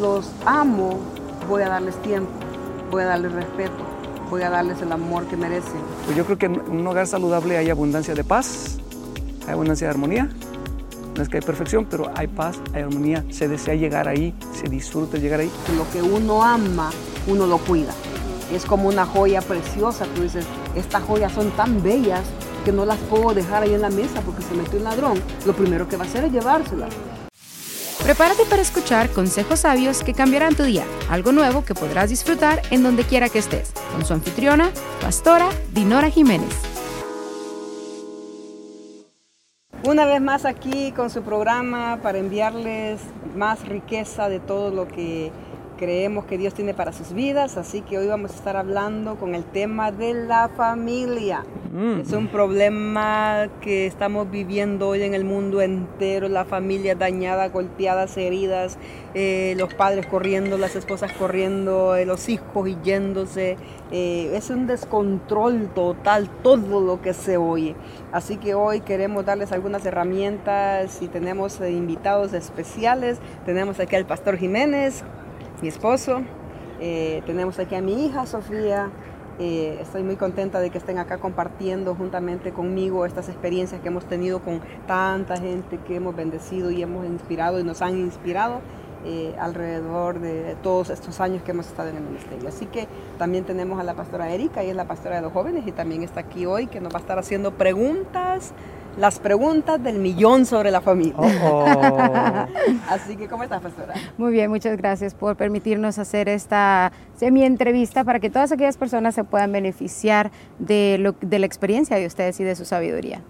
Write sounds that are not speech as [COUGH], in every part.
los amo, voy a darles tiempo, voy a darles respeto, voy a darles el amor que merecen. Pues yo creo que en un hogar saludable hay abundancia de paz, hay abundancia de armonía. No es que hay perfección, pero hay paz, hay armonía, se desea llegar ahí, se disfruta llegar ahí. Lo que uno ama, uno lo cuida. Es como una joya preciosa, tú dices, estas joyas son tan bellas que no las puedo dejar ahí en la mesa porque se metió un ladrón. Lo primero que va a hacer es llevárselas. Prepárate para escuchar consejos sabios que cambiarán tu día, algo nuevo que podrás disfrutar en donde quiera que estés, con su anfitriona, pastora Dinora Jiménez. Una vez más aquí con su programa para enviarles más riqueza de todo lo que creemos que Dios tiene para sus vidas, así que hoy vamos a estar hablando con el tema de la familia. Mm. Es un problema que estamos viviendo hoy en el mundo entero, la familia dañada, golpeadas, heridas, eh, los padres corriendo, las esposas corriendo, eh, los hijos yéndose. Eh, es un descontrol total todo lo que se oye. Así que hoy queremos darles algunas herramientas y tenemos invitados especiales. Tenemos aquí al pastor Jiménez, mi esposo. Eh, tenemos aquí a mi hija Sofía. Eh, estoy muy contenta de que estén acá compartiendo juntamente conmigo estas experiencias que hemos tenido con tanta gente que hemos bendecido y hemos inspirado y nos han inspirado eh, alrededor de todos estos años que hemos estado en el ministerio. Así que también tenemos a la pastora Erika, ella es la pastora de los jóvenes y también está aquí hoy que nos va a estar haciendo preguntas las preguntas del millón sobre la familia. Oh, oh. [LAUGHS] Así que, ¿cómo estás, pastora? Muy bien, muchas gracias por permitirnos hacer esta semi-entrevista para que todas aquellas personas se puedan beneficiar de, lo, de la experiencia de ustedes y de su sabiduría.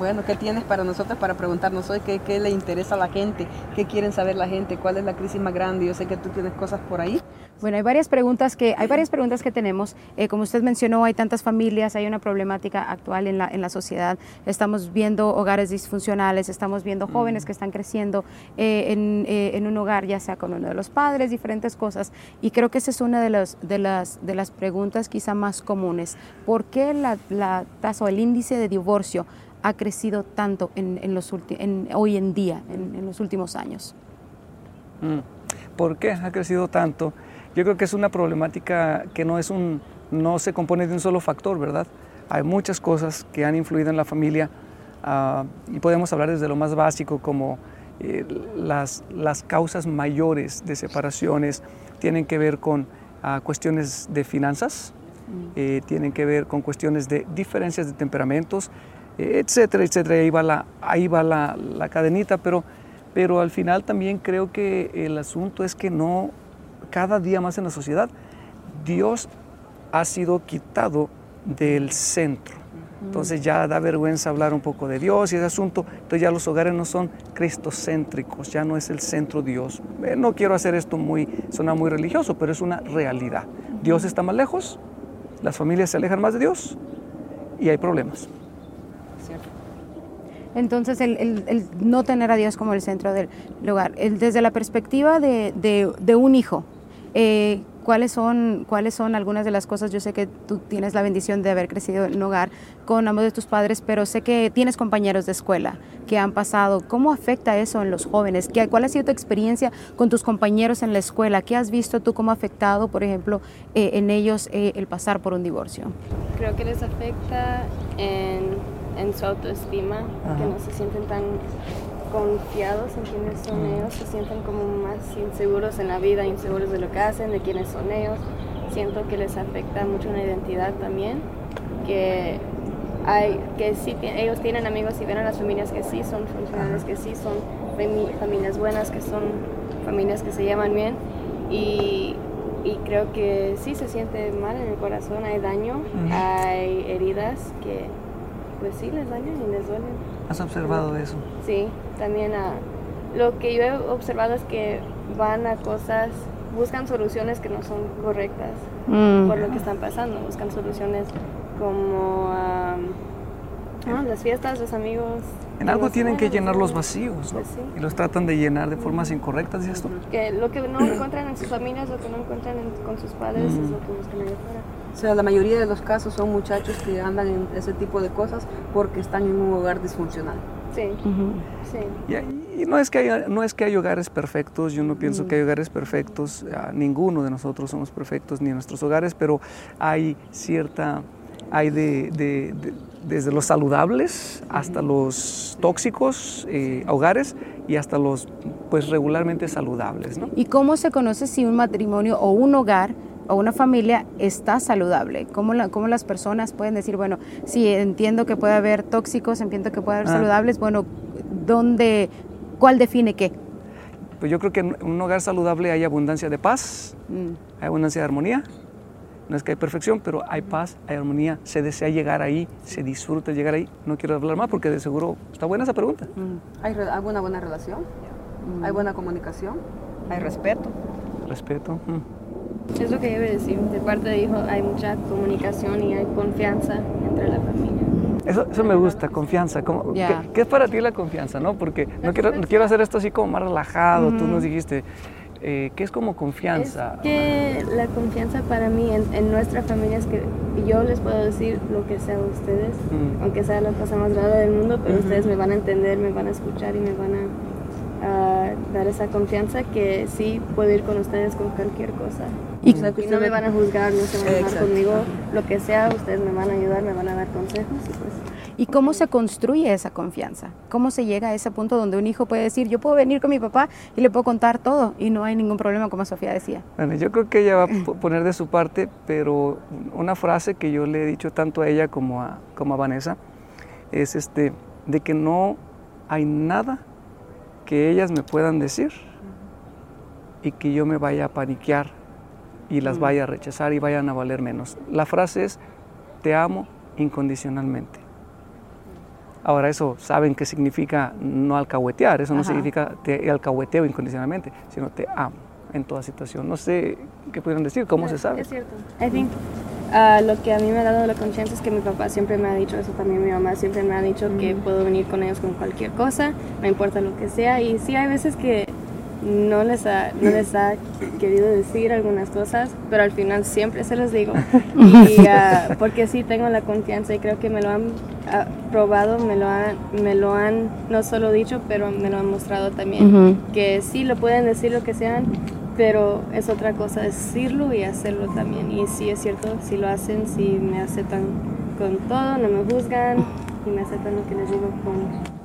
Bueno, ¿qué tienes para nosotros para preguntarnos hoy qué, qué, le interesa a la gente? ¿Qué quieren saber la gente? ¿Cuál es la crisis más grande? Yo sé que tú tienes cosas por ahí. Bueno, hay varias preguntas que, hay varias preguntas que tenemos. Eh, como usted mencionó, hay tantas familias, hay una problemática actual en la, en la sociedad. Estamos viendo hogares disfuncionales, estamos viendo mm. jóvenes que están creciendo eh, en, eh, en, un hogar, ya sea con uno de los padres, diferentes cosas. Y creo que esa es una de, los, de, las, de las preguntas quizá más comunes. ¿Por qué la, la tasa o el índice de divorcio ha crecido tanto en, los en, hoy en día, en, los últimos años? Mm. ¿Por qué ha crecido tanto? Yo creo que es una problemática que no, es un, no se compone de un solo factor, ¿verdad? Hay muchas cosas que han influido en la familia ah, y podemos hablar desde lo más básico como eh, las, las causas mayores de separaciones tienen que ver con ah, cuestiones de finanzas, mm. eh, tienen que ver con cuestiones de diferencias de temperamentos, etcétera, etcétera. Ahí va la, ahí va la, la cadenita, pero, pero al final también creo que el asunto es que no, cada día más en la sociedad, Dios ha sido quitado del centro. Entonces ya da vergüenza hablar un poco de Dios y ese asunto. Entonces ya los hogares no son cristocéntricos, ya no es el centro Dios. Eh, no quiero hacer esto muy, suena muy religioso, pero es una realidad. Dios está más lejos, las familias se alejan más de Dios y hay problemas. Entonces, el, no tener a Dios como el centro del lugar. desde la perspectiva de, un hijo, eh, ¿cuáles, son, ¿cuáles son algunas de las cosas? Yo sé que tú tienes la bendición de haber crecido en un hogar con ambos de tus padres, pero sé que tienes compañeros de escuela que han pasado. ¿Cómo afecta eso en los jóvenes? ¿Qué, ¿Cuál ha sido tu experiencia con tus compañeros en la escuela? ¿Qué has visto tú cómo ha afectado, por ejemplo, eh, en ellos eh, el pasar por un divorcio? Creo que les afecta en en su autoestima, que no se sienten tan confiados en quiénes son ellos, se sienten como más inseguros en la vida, inseguros de lo que hacen, de quiénes son ellos. Siento que les afecta mucho una identidad también, que hay que sí ellos tienen amigos y ven a las familias que sí son funcionales, que sí son familias buenas, que son familias que se llaman bien. Y, y creo que sí se siente mal en el corazón, hay daño, hay heridas que pues sí, les dañan y les duelen. ¿Has observado eso? Sí, también a, lo que yo he observado es que van a cosas, buscan soluciones que no son correctas mm. por lo que están pasando, buscan soluciones como las fiestas, los amigos. En algo tienen que llenar los vacíos, ¿no? Pues y los tratan de llenar de formas incorrectas, ¿y esto? Que lo que no encuentran en sus familias, lo que no encuentran con sus padres, es lo que buscan allá afuera. O sea, la mayoría de los casos son muchachos que andan en ese tipo de cosas porque están en un hogar disfuncional. Sí. sí. Y, Y no es que haya, no es que hay hogares perfectos, yo no pienso que hay hogares perfectos, ah, ninguno de nosotros somos perfectos ni nuestros hogares, pero hay cierta, hay de, desde los saludables hasta los tóxicos eh, hogares y hasta los pues regularmente saludables. ¿no? ¿Y cómo se conoce si un matrimonio o un hogar o una familia está saludable? ¿Cómo, la, ¿Cómo, las personas pueden decir, bueno, sí, entiendo que puede haber tóxicos, entiendo que puede haber ah. saludables, bueno, ¿dónde, ¿cuál define qué? Pues yo creo que en un hogar saludable hay abundancia de paz, mm. hay abundancia de armonía. No es que hay perfección, pero hay paz, hay armonía, se desea llegar ahí, se disfruta llegar ahí. No quiero hablar más porque de seguro está buena esa pregunta. Mm. ¿Hay, alguna buena relación? ¿Hay buena comunicación? ¿Hay respeto? Respeto. Es lo que debe decir. De parte de hijo hay mucha comunicación y hay confianza entre la familia. Eso, eso me gusta, confianza. ¿qué, es para ti la confianza? ¿no? Porque no quiero, quiero hacer esto así como más relajado. Tú nos dijiste, eh, ¿qué es como confianza? Es que la confianza para mí en, nuestra familia es que yo les puedo decir lo que sea a ustedes, mm. aunque sea la cosa más rara del mundo, pero ustedes me van a entender, me van a escuchar y me van a dar esa confianza que sí puedo ir con ustedes con cualquier cosa. Y, no me van a juzgar, no se van a enojar conmigo, lo que sea, ustedes me van a ayudar, me van a dar consejos. Y, pues, ¿Y cómo se construye esa confianza? ¿Cómo se llega a ese punto donde un hijo puede decir, yo puedo venir con mi papá y le puedo contar todo y no hay ningún problema, como Sofía decía? Bueno, yo creo que ella va a poner de su parte, pero una frase que yo le he dicho tanto a ella como a, como a Vanessa es este, de que no hay nada que ellas me puedan decir y que yo me vaya a paniquear y las vaya a rechazar y vayan a valer menos. La frase es, te amo incondicionalmente. Ahora eso saben que significa no alcahuetear, eso no significa te alcahueteo incondicionalmente, sino te amo en toda situación. No sé qué pudieron decir, cómo se sabe. Es cierto. I think uh, lo que a mí me ha dado la conciencia es que mi papá siempre me ha dicho eso, también mi mamá siempre me ha dicho que puedo venir con ellos con cualquier cosa, no importa lo que sea. Y sí hay veces que no les ha, no [LAUGHS] les ha querido decir algunas cosas, pero al final siempre se los digo. [LAUGHS] Y, uh, porque sí tengo la confianza y creo que me lo han uh, probado, me lo, han, me lo han no solo dicho, pero me lo han mostrado también. Que sí lo pueden decir lo que sean, pero es otra cosa decirlo y hacerlo también. Y sí es cierto, si lo hacen, si me aceptan con todo, no me juzgan y me aceptan lo que les digo con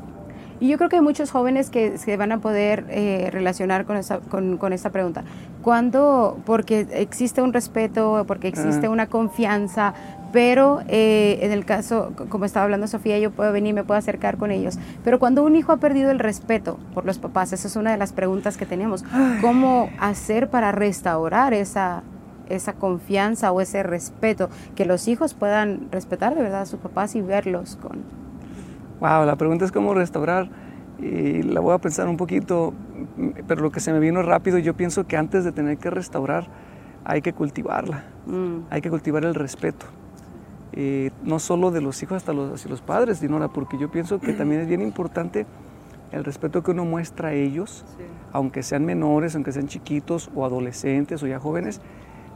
y yo creo que hay muchos jóvenes que se van a poder eh, relacionar con esta, con, con esta pregunta. ¿Cuándo? Porque existe un respeto, porque existe una confianza, pero eh, en el caso, como estaba hablando Sofía, yo puedo venir, me puedo acercar con ellos. Pero cuando un hijo ha perdido el respeto por los papás, esa es una de las preguntas que tenemos. ¿Cómo hacer para restaurar esa, esa confianza o ese respeto? Que los hijos puedan respetar de verdad a sus papás y verlos con Wow, la pregunta es cómo restaurar y la voy a pensar un poquito, pero lo que se me vino rápido, yo pienso que antes de tener que restaurar hay que cultivarla, mm. hay que cultivar el respeto. No solo de los hijos hasta los, hacia los padres, Dinora, porque yo pienso que también es bien importante el respeto que uno muestra a ellos, aunque sean menores, aunque sean chiquitos o adolescentes o ya jóvenes,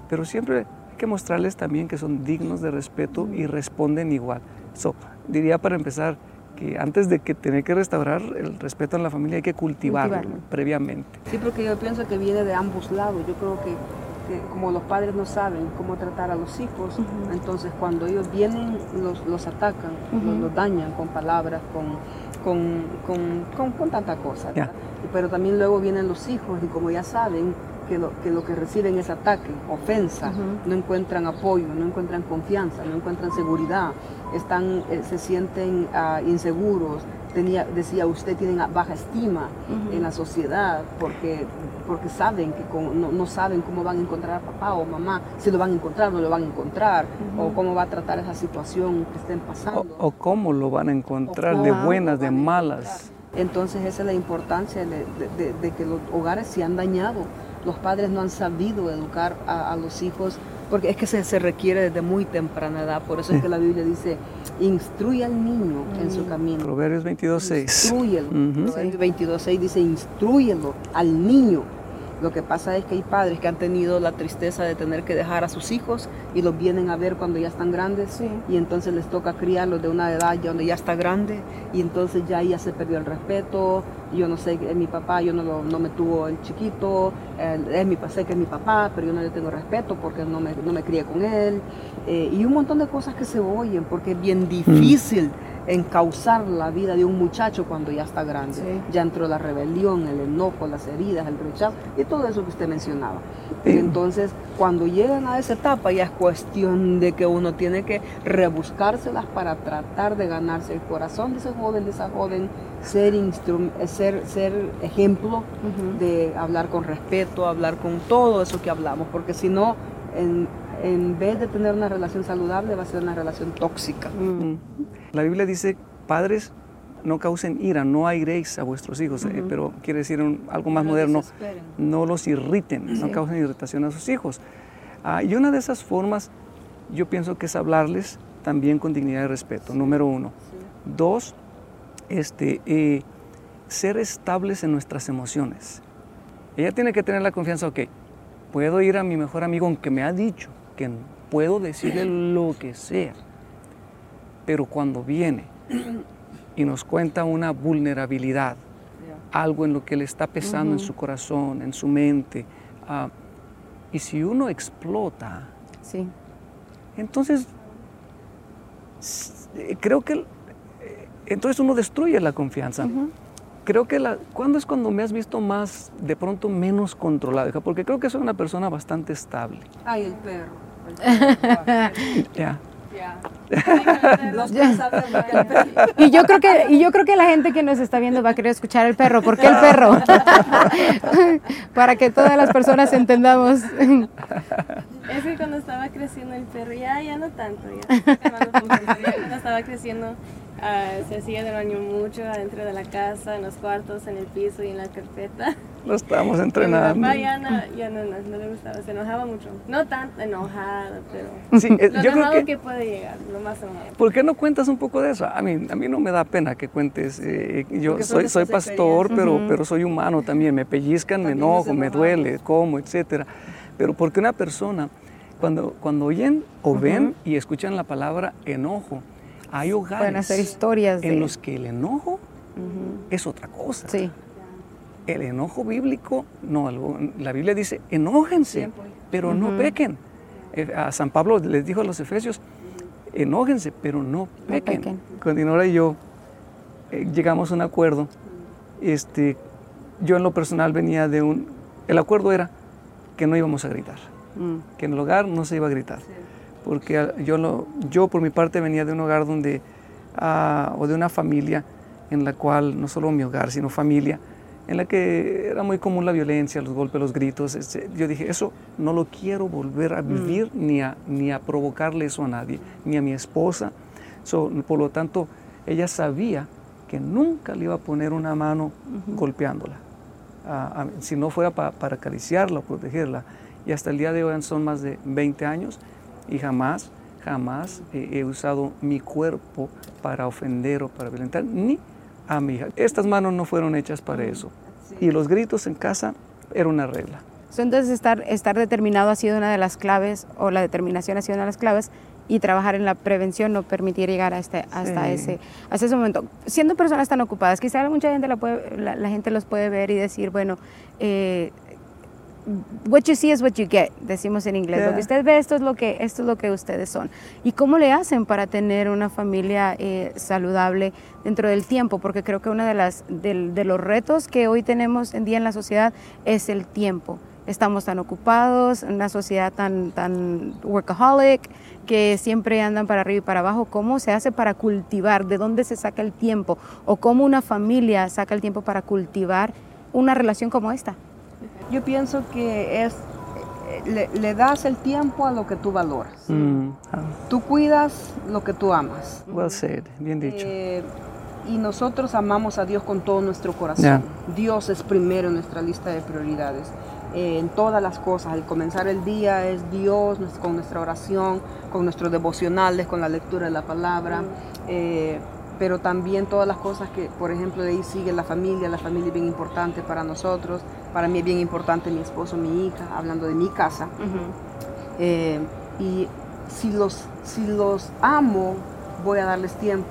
pero siempre hay que mostrarles también que son dignos de respeto y responden igual. So, diría para empezar, que antes de que tener que restaurar el respeto en la familia hay que cultivarlo, previamente. Sí, porque yo pienso que viene de ambos lados. Yo creo que, como los padres no saben cómo tratar a los hijos, entonces cuando ellos vienen los, los atacan, los, dañan con palabras, con, con, con, con, tanta cosa. Pero también luego vienen los hijos y como ya saben, que lo, que lo que reciben es ataque, ofensa, no encuentran apoyo, no encuentran confianza, no encuentran seguridad, están, eh, se sienten uh, inseguros. Tenía, decía usted, tienen baja estima en la sociedad porque, porque saben que no, no, saben cómo van a encontrar a papá o mamá, si lo van a encontrar, no lo van a encontrar, o cómo va a tratar esa situación que estén pasando. O, cómo lo van a encontrar, de buenas, de malas. Entonces esa es la importancia de, de, de que los hogares se han dañado los padres no han sabido educar a, los hijos, porque es que se, requiere desde muy temprana edad, por eso es que la Biblia dice, instruye al niño en su camino. Proverbios 22.6. Instruyelo. Proverbios 22.6 dice, instruyelo al niño Lo que pasa es que hay padres que han tenido la tristeza de tener que dejar a sus hijos y los vienen a ver cuando ya están grandes y entonces les toca criarlos de una edad ya donde ya está grande y entonces ya ya se perdió el respeto. Yo no sé, mi papá, yo no, no me tuvo el chiquito, es mi, sé que es mi papá, pero yo no le tengo respeto porque no me, no me crié con él. Eh, y un montón de cosas que se oyen porque es bien difícil encauzar la vida de un muchacho cuando ya está grande. Ya entró la rebelión, el enojo, las heridas, el rechazo y todo eso que usted mencionaba. Entonces, cuando llegan a esa etapa ya es cuestión de que uno tiene que rebuscárselas para tratar de ganarse el corazón de ese joven, de esa joven, ser, ser, ser ejemplo de hablar con respeto, hablar con todo eso que hablamos, porque si no, en, en vez de tener una relación saludable, va a ser una relación tóxica. Mm. La Biblia dice, padres, no causen ira, no airéis a vuestros hijos, eh, pero quiere decir algo más moderno, no los irriten, no causen irritación a sus hijos. Ah, y una de esas formas, yo pienso que es hablarles también con dignidad y respeto, número uno. Dos, este, eh, ser estables en nuestras emociones. Ella tiene que tener la confianza, ok, puedo ir a mi mejor amigo aunque me ha dicho que puedo decirle lo que sea, pero cuando viene y nos cuenta una vulnerabilidad, algo en lo que le está pesando en su corazón, en su mente, ah, y si uno explota, sí. entonces creo que eh, entonces uno destruye la confianza. Creo que la, ¿cuándo es cuando me has visto más, de pronto menos controlada? Porque creo que soy una persona bastante estable. Ay, el perro. [LAUGHS] Ya. Y yo creo que y yo creo que la gente que nos está viendo va a querer escuchar el perro. ¿Por qué el perro? [LAUGHS] Para que todas las personas entendamos. Es que cuando estaba creciendo el perro, ya, ya no tanto, ya. Cuando estaba creciendo, Uh, se hacía del baño mucho adentro de la casa, en los cuartos, en el piso y en la carpeta. Lo estábamos entrenando. Mi papá ya no, ya no, no, le gustaba, se enojaba mucho. No tanto enojado, pero sí, eh, lo yo creo que, que, puede llegar, lo más enojado. ¿Por qué no cuentas un poco de eso? A mí, a mí no me da pena que cuentes. Eh, yo soy, soy pastor, pero, pero soy humano también. Me pellizcan, me enojo, me duele, como, etcétera. Pero porque una persona, cuando, cuando oyen o ven y escuchan la palabra enojo, hay hogares Pueden hacer historias en los que el enojo es otra cosa. Sí. El enojo bíblico, no, la Biblia dice, enójense, pero no pequen. Eh, a San Pablo les dijo a los efesios, enójense, pero no pequen. Cuando Dinora y yo eh, llegamos a un acuerdo, este, yo en lo personal venía de un... El acuerdo era que no íbamos a gritar, mm. que en el hogar no se iba a gritar porque yo, yo por mi parte venía de un hogar donde, ah, o de una familia en la cual, no solo mi hogar, sino familia, en la que era muy común la violencia, los golpes, los gritos. Este, yo dije, eso no lo quiero volver a mm. vivir ni, a, ni a provocarle eso a nadie, ni a mi esposa. por lo tanto, ella sabía que nunca le iba a poner una mano golpeándola, si no fuera para acariciarla o protegerla. Y hasta el día de hoy son más de 20 años y jamás, jamás he usado mi cuerpo para ofender o para violentar, ni a mi hija. Estas manos no fueron hechas para eso. Y los gritos en casa era una regla. Entonces estar, estar determinado ha sido una de las claves, o la determinación ha sido una de las claves, y trabajar en la prevención no permitir llegar a este, hasta, ese, hasta ese momento. Siendo personas tan ocupadas, quizá mucha gente la, puede, la, gente los puede ver y decir, bueno, eh, what you see is what you get, decimos en inglés. Lo que usted ve, esto es lo que, esto es lo que ustedes son. ¿Y cómo le hacen para tener una familia eh, saludable dentro del tiempo? Porque creo que uno de, las, de, los retos que hoy tenemos en día en la sociedad es el tiempo. Estamos tan ocupados, una sociedad tan, tan workaholic, que siempre andan para arriba y para abajo. ¿Cómo se hace para cultivar? ¿De dónde se saca el tiempo? ¿O cómo una familia saca el tiempo para cultivar una relación como esta? Yo pienso que es, le, das el tiempo a lo que tú valoras. Mm, ah. Tú cuidas lo que tú amas. Well said, bien dicho. Eh, y nosotros amamos a Dios con todo nuestro corazón. Dios es primero en nuestra lista de prioridades. Eh, en todas las cosas, al comenzar el día es Dios con nuestra oración, con nuestros devocionales, con la lectura de la palabra. Mm. Eh, pero también todas las cosas que, por ejemplo, de ahí sigue la familia, la familia es bien importante para nosotros, para mí es bien importante mi esposo, mi hija, hablando de mi casa. Eh, y si los, si los amo, voy a darles tiempo,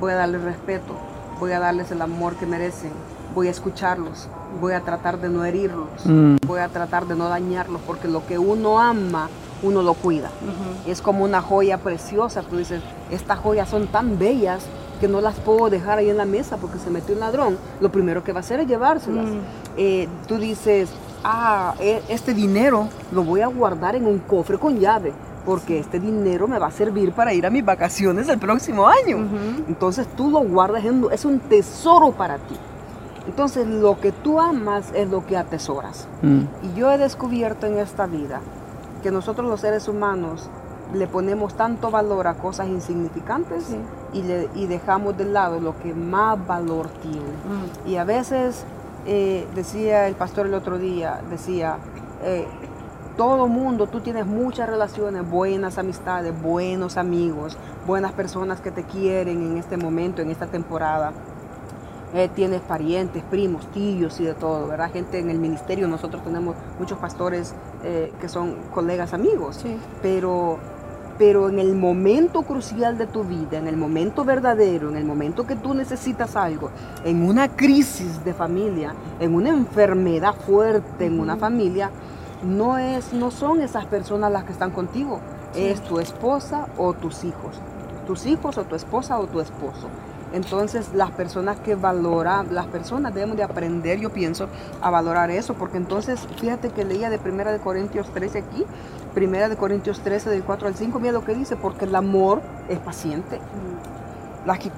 voy a darles respeto, voy a darles el amor que merecen, voy a escucharlos, voy a tratar de no herirlos, mm. voy a tratar de no dañarlos, porque lo que uno ama, uno lo cuida. Es como una joya preciosa, tú dices, estas joyas son tan bellas que no las puedo dejar ahí en la mesa porque se metió un ladrón. Lo primero que va a hacer es llevárselas. Eh, tú dices, ah, e, este dinero lo voy a guardar en un cofre con llave porque este dinero me va a servir para ir a mis vacaciones el próximo año. Entonces tú lo guardas, en, es un tesoro para ti. Entonces lo que tú amas es lo que atesoras. Mm. Y yo he descubierto en esta vida que nosotros los seres humanos le ponemos tanto valor a cosas insignificantes y, le, y, dejamos de lado lo que más valor tiene. Mm. Y a veces, eh, decía el pastor el otro día, decía, eh, todo mundo, tú tienes muchas relaciones, buenas amistades, buenos amigos, buenas personas que te quieren en este momento, en esta temporada. Eh, tienes parientes, primos, tíos y de todo, ¿verdad? Gente en el ministerio, nosotros tenemos muchos pastores eh, que son colegas, amigos, sí. pero, pero en el momento crucial de tu vida, en el momento verdadero, en el momento que tú necesitas algo, en una crisis de familia, en una enfermedad fuerte en una familia, no, es, no son esas personas las que están contigo, es tu esposa o tus hijos, tus hijos o tu esposa o tu esposo. Entonces las personas que valoran, las personas debemos de aprender, yo pienso, a valorar eso, porque entonces fíjate que leía de Primera de Corintios 13 aquí, Primera de Corintios 13 del 4 al 5, mira lo que dice, porque el amor es paciente.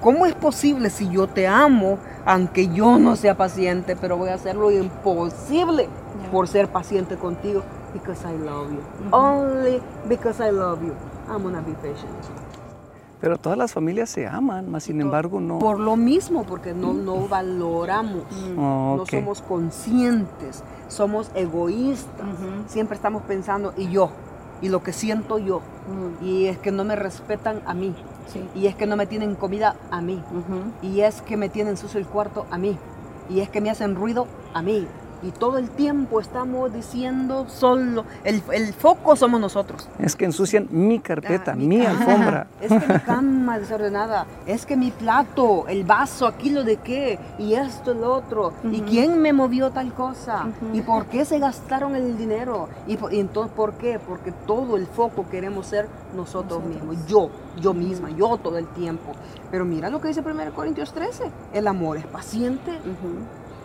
¿Cómo es posible si yo te amo, aunque yo no sea paciente, pero voy a hacer lo imposible por ser paciente contigo? Because I love you. Only because I love you. I'm gonna be patient. Pero todas las familias se aman, más sin embargo no. Por lo mismo, porque no, no valoramos, mm. no somos conscientes, somos egoístas. Siempre estamos pensando, y yo, y lo que siento yo, mm. y es que no me respetan a mí, y es que no me tienen comida a mí, y es que me tienen sucio el cuarto a mí, y es que me hacen ruido a mí, y todo el tiempo estamos diciendo solo, el, el foco somos nosotros. Es que ensucian mi carpeta, ah, mi, alfombra. [LAUGHS] Es que mi cama desordenada, es que mi plato, el vaso, aquí lo de qué, y esto, el otro, y quién me movió tal cosa, y por qué se gastaron el dinero, y, entonces, ¿por qué? Porque todo el foco queremos ser nosotros, mismos, yo, yo misma, yo todo el tiempo. Pero mira lo que dice 1 Corintios 13, el amor es paciente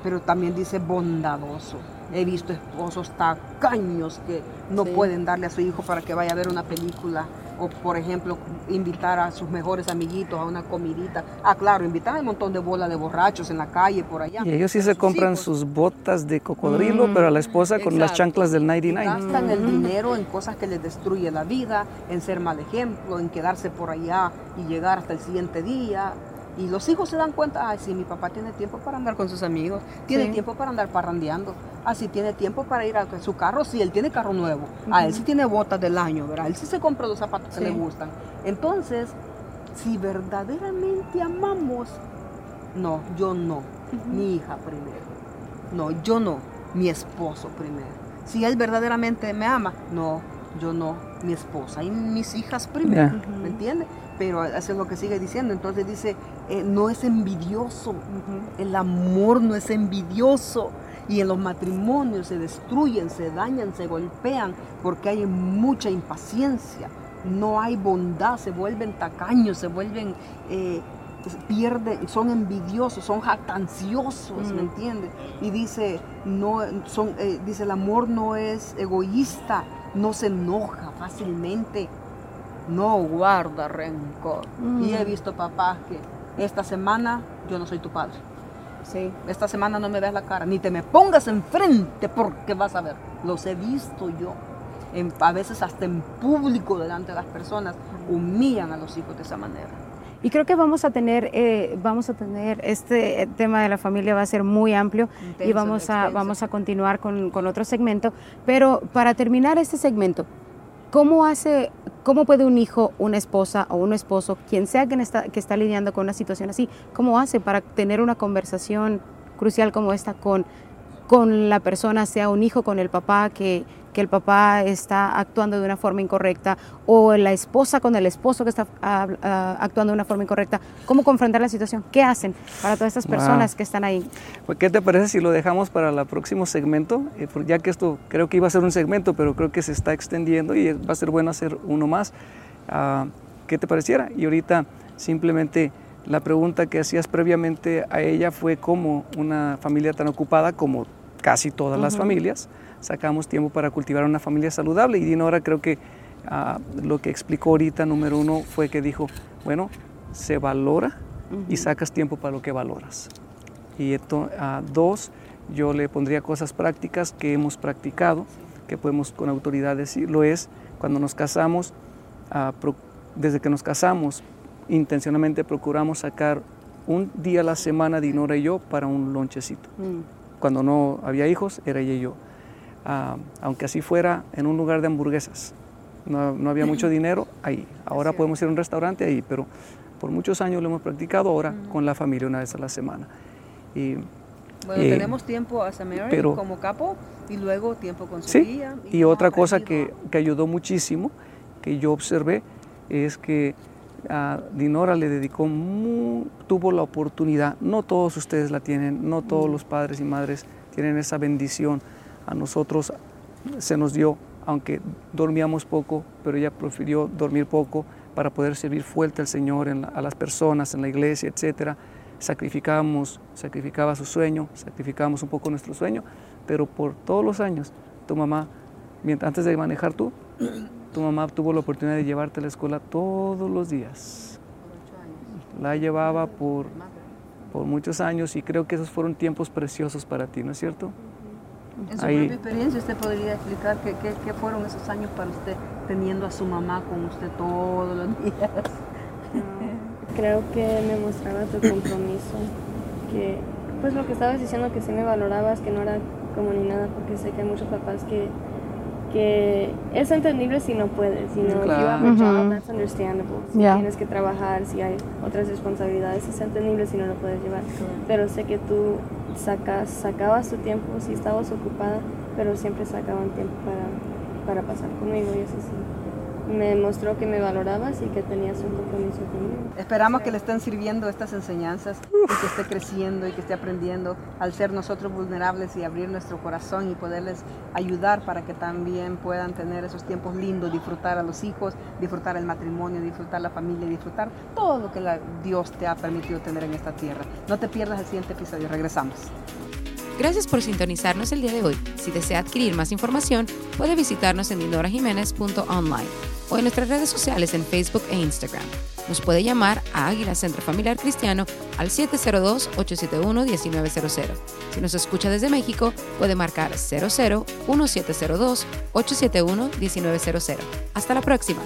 pero también dice bondadoso. He visto esposos tacaños que no pueden darle a su hijo para que vaya a ver una película o, por ejemplo, invitar a sus mejores amiguitos a una comidita. Ah, claro, invitar a un montón de bolas de borrachos en la calle, por allá. Y ellos sí se compran sus botas de cocodrilo, pero a la esposa con las chanclas del 99. gastan el dinero en cosas que les destruye la vida, en ser mal ejemplo, en quedarse por allá y llegar hasta el siguiente día. Y los hijos se dan cuenta, ay, sí, mi papá tiene tiempo para andar con sus amigos, tiene tiempo para andar parrandeando, así ah, tiene tiempo para ir a su carro, sí, él tiene carro nuevo, a él sí tiene botas del año, ¿verdad? Él sí se compra los zapatos que le gustan. Entonces, si verdaderamente amamos, no, yo no, mi hija primero, no, yo no, mi esposo primero. Si él verdaderamente me ama, no, yo no, mi esposa y mis hijas primero, ¿me entiendes? Pero eso es lo que sigue diciendo. Entonces dice, eh, no es envidioso, el amor no es envidioso. Y en los matrimonios se destruyen, se dañan, se golpean, porque hay mucha impaciencia, no hay bondad, se vuelven tacaños, se vuelven, eh, pierden, son envidiosos, son jactanciosos, ¿me entiendes? Y dice, no, son, eh, dice, el amor no es egoísta, no se enoja fácilmente, no guarda rencor. Y he mm. visto papás que esta semana yo no soy tu padre. Sí. Esta semana no me veas la cara, ni te me pongas enfrente porque vas a ver. Los he visto yo. a veces hasta en público delante de las personas humillan a los hijos de esa manera. Y creo que vamos a tener, eh, vamos a tener, este tema de la familia va a ser muy amplio y vamos a, vamos a continuar con, con otro segmento. Pero para terminar este segmento, ¿Cómo hace, cómo puede un hijo, una esposa o un esposo, quien sea que está, que está lidiando con una situación así, cómo hace para tener una conversación crucial como esta con, con la persona, sea un hijo con el papá que que el papá está actuando de una forma incorrecta o la esposa con el esposo que está ah, ah, actuando de una forma incorrecta. ¿Cómo confrontar la situación? ¿Qué hacen para todas estas personas que están ahí? Pues, ¿Qué te parece si lo dejamos para el próximo segmento? Eh, ya que esto creo que iba a ser un segmento, pero creo que se está extendiendo y va a ser bueno hacer uno más. Ah, ¿Qué te pareciera? Y ahorita simplemente la pregunta que hacías previamente a ella fue cómo una familia tan ocupada como casi todas las familias, sacamos tiempo para cultivar una familia saludable. Y Dinora creo que ah, lo que explicó ahorita, número uno, fue que dijo, bueno, se valora y sacas tiempo para lo que valoras. Y esto, uh, dos, yo le pondría cosas prácticas que hemos practicado, que podemos con autoridad decirlo, es cuando nos casamos, ah, desde que nos casamos, intencionalmente procuramos sacar un día a la semana, Dinora y yo, para un lonchecito. Mm. Cuando no había hijos, era ella y yo. Ah, aunque así fuera en un lugar de hamburguesas. No, había mucho [CLEARS THROAT] dinero ahí. Ahora podemos ir a un restaurante ahí, pero por muchos años lo hemos practicado ahora con la familia una vez a la semana. Y, bueno, eh, tenemos tiempo a Mary como capo y luego tiempo con su sí, Y, otra cosa que, que, ayudó muchísimo, que yo observé, es que a Dinora le dedicó, tuvo la oportunidad, no todos ustedes la tienen, no todos los padres y madres tienen esa bendición a nosotros se nos dio, aunque dormíamos poco, pero ella prefirió dormir poco para poder servir fuerte al Señor a las personas, en la iglesia, etc. Sacrificábamos, sacrificaba su sueño, sacrificábamos un poco nuestro sueño, pero por todos los años, tu mamá, antes de manejar tú, tu mamá tuvo la oportunidad de llevarte a la escuela todos los días. La llevaba por, por muchos años y creo que esos fueron tiempos preciosos para ti, ¿no es cierto? En su propia experiencia, ¿usted podría explicar qué, qué, fueron esos años para usted teniendo a su mamá con usted todos los días? [LAUGHS] Creo que me mostraba tu compromiso, que pues lo que estabas diciendo que sí me valorabas, que no era como ni nada, porque sé que hay muchos papás que que es entendible si no puedes, si no claro. you have a that's understandable. Si tienes que trabajar, si hay otras responsabilidades, es entendible si no lo puedes llevar. Pero sé que tú sacas, sacabas tu tiempo, si estabas ocupada, pero siempre sacaban tiempo para, para pasar conmigo y eso sí me mostró que me valorabas y que tenías un compromiso conmigo. Esperamos que le estén sirviendo estas enseñanzas y que esté creciendo y que esté aprendiendo al ser nosotros vulnerables y abrir nuestro corazón y poderles ayudar para que también puedan tener esos tiempos lindos, disfrutar a los hijos, disfrutar el matrimonio, disfrutar la familia, disfrutar todo lo que Dios te ha permitido tener en esta tierra. No te pierdas el siguiente episodio, regresamos. Gracias por sintonizarnos el día de hoy. Si desea adquirir más información, puede visitarnos en dindorajiménez.online o en nuestras redes sociales en Facebook e Instagram. Nos puede llamar a Águila Centro Familiar Cristiano al 702-871-1900. Si nos escucha desde México, puede marcar 00 1702 871 1900. Hasta la próxima.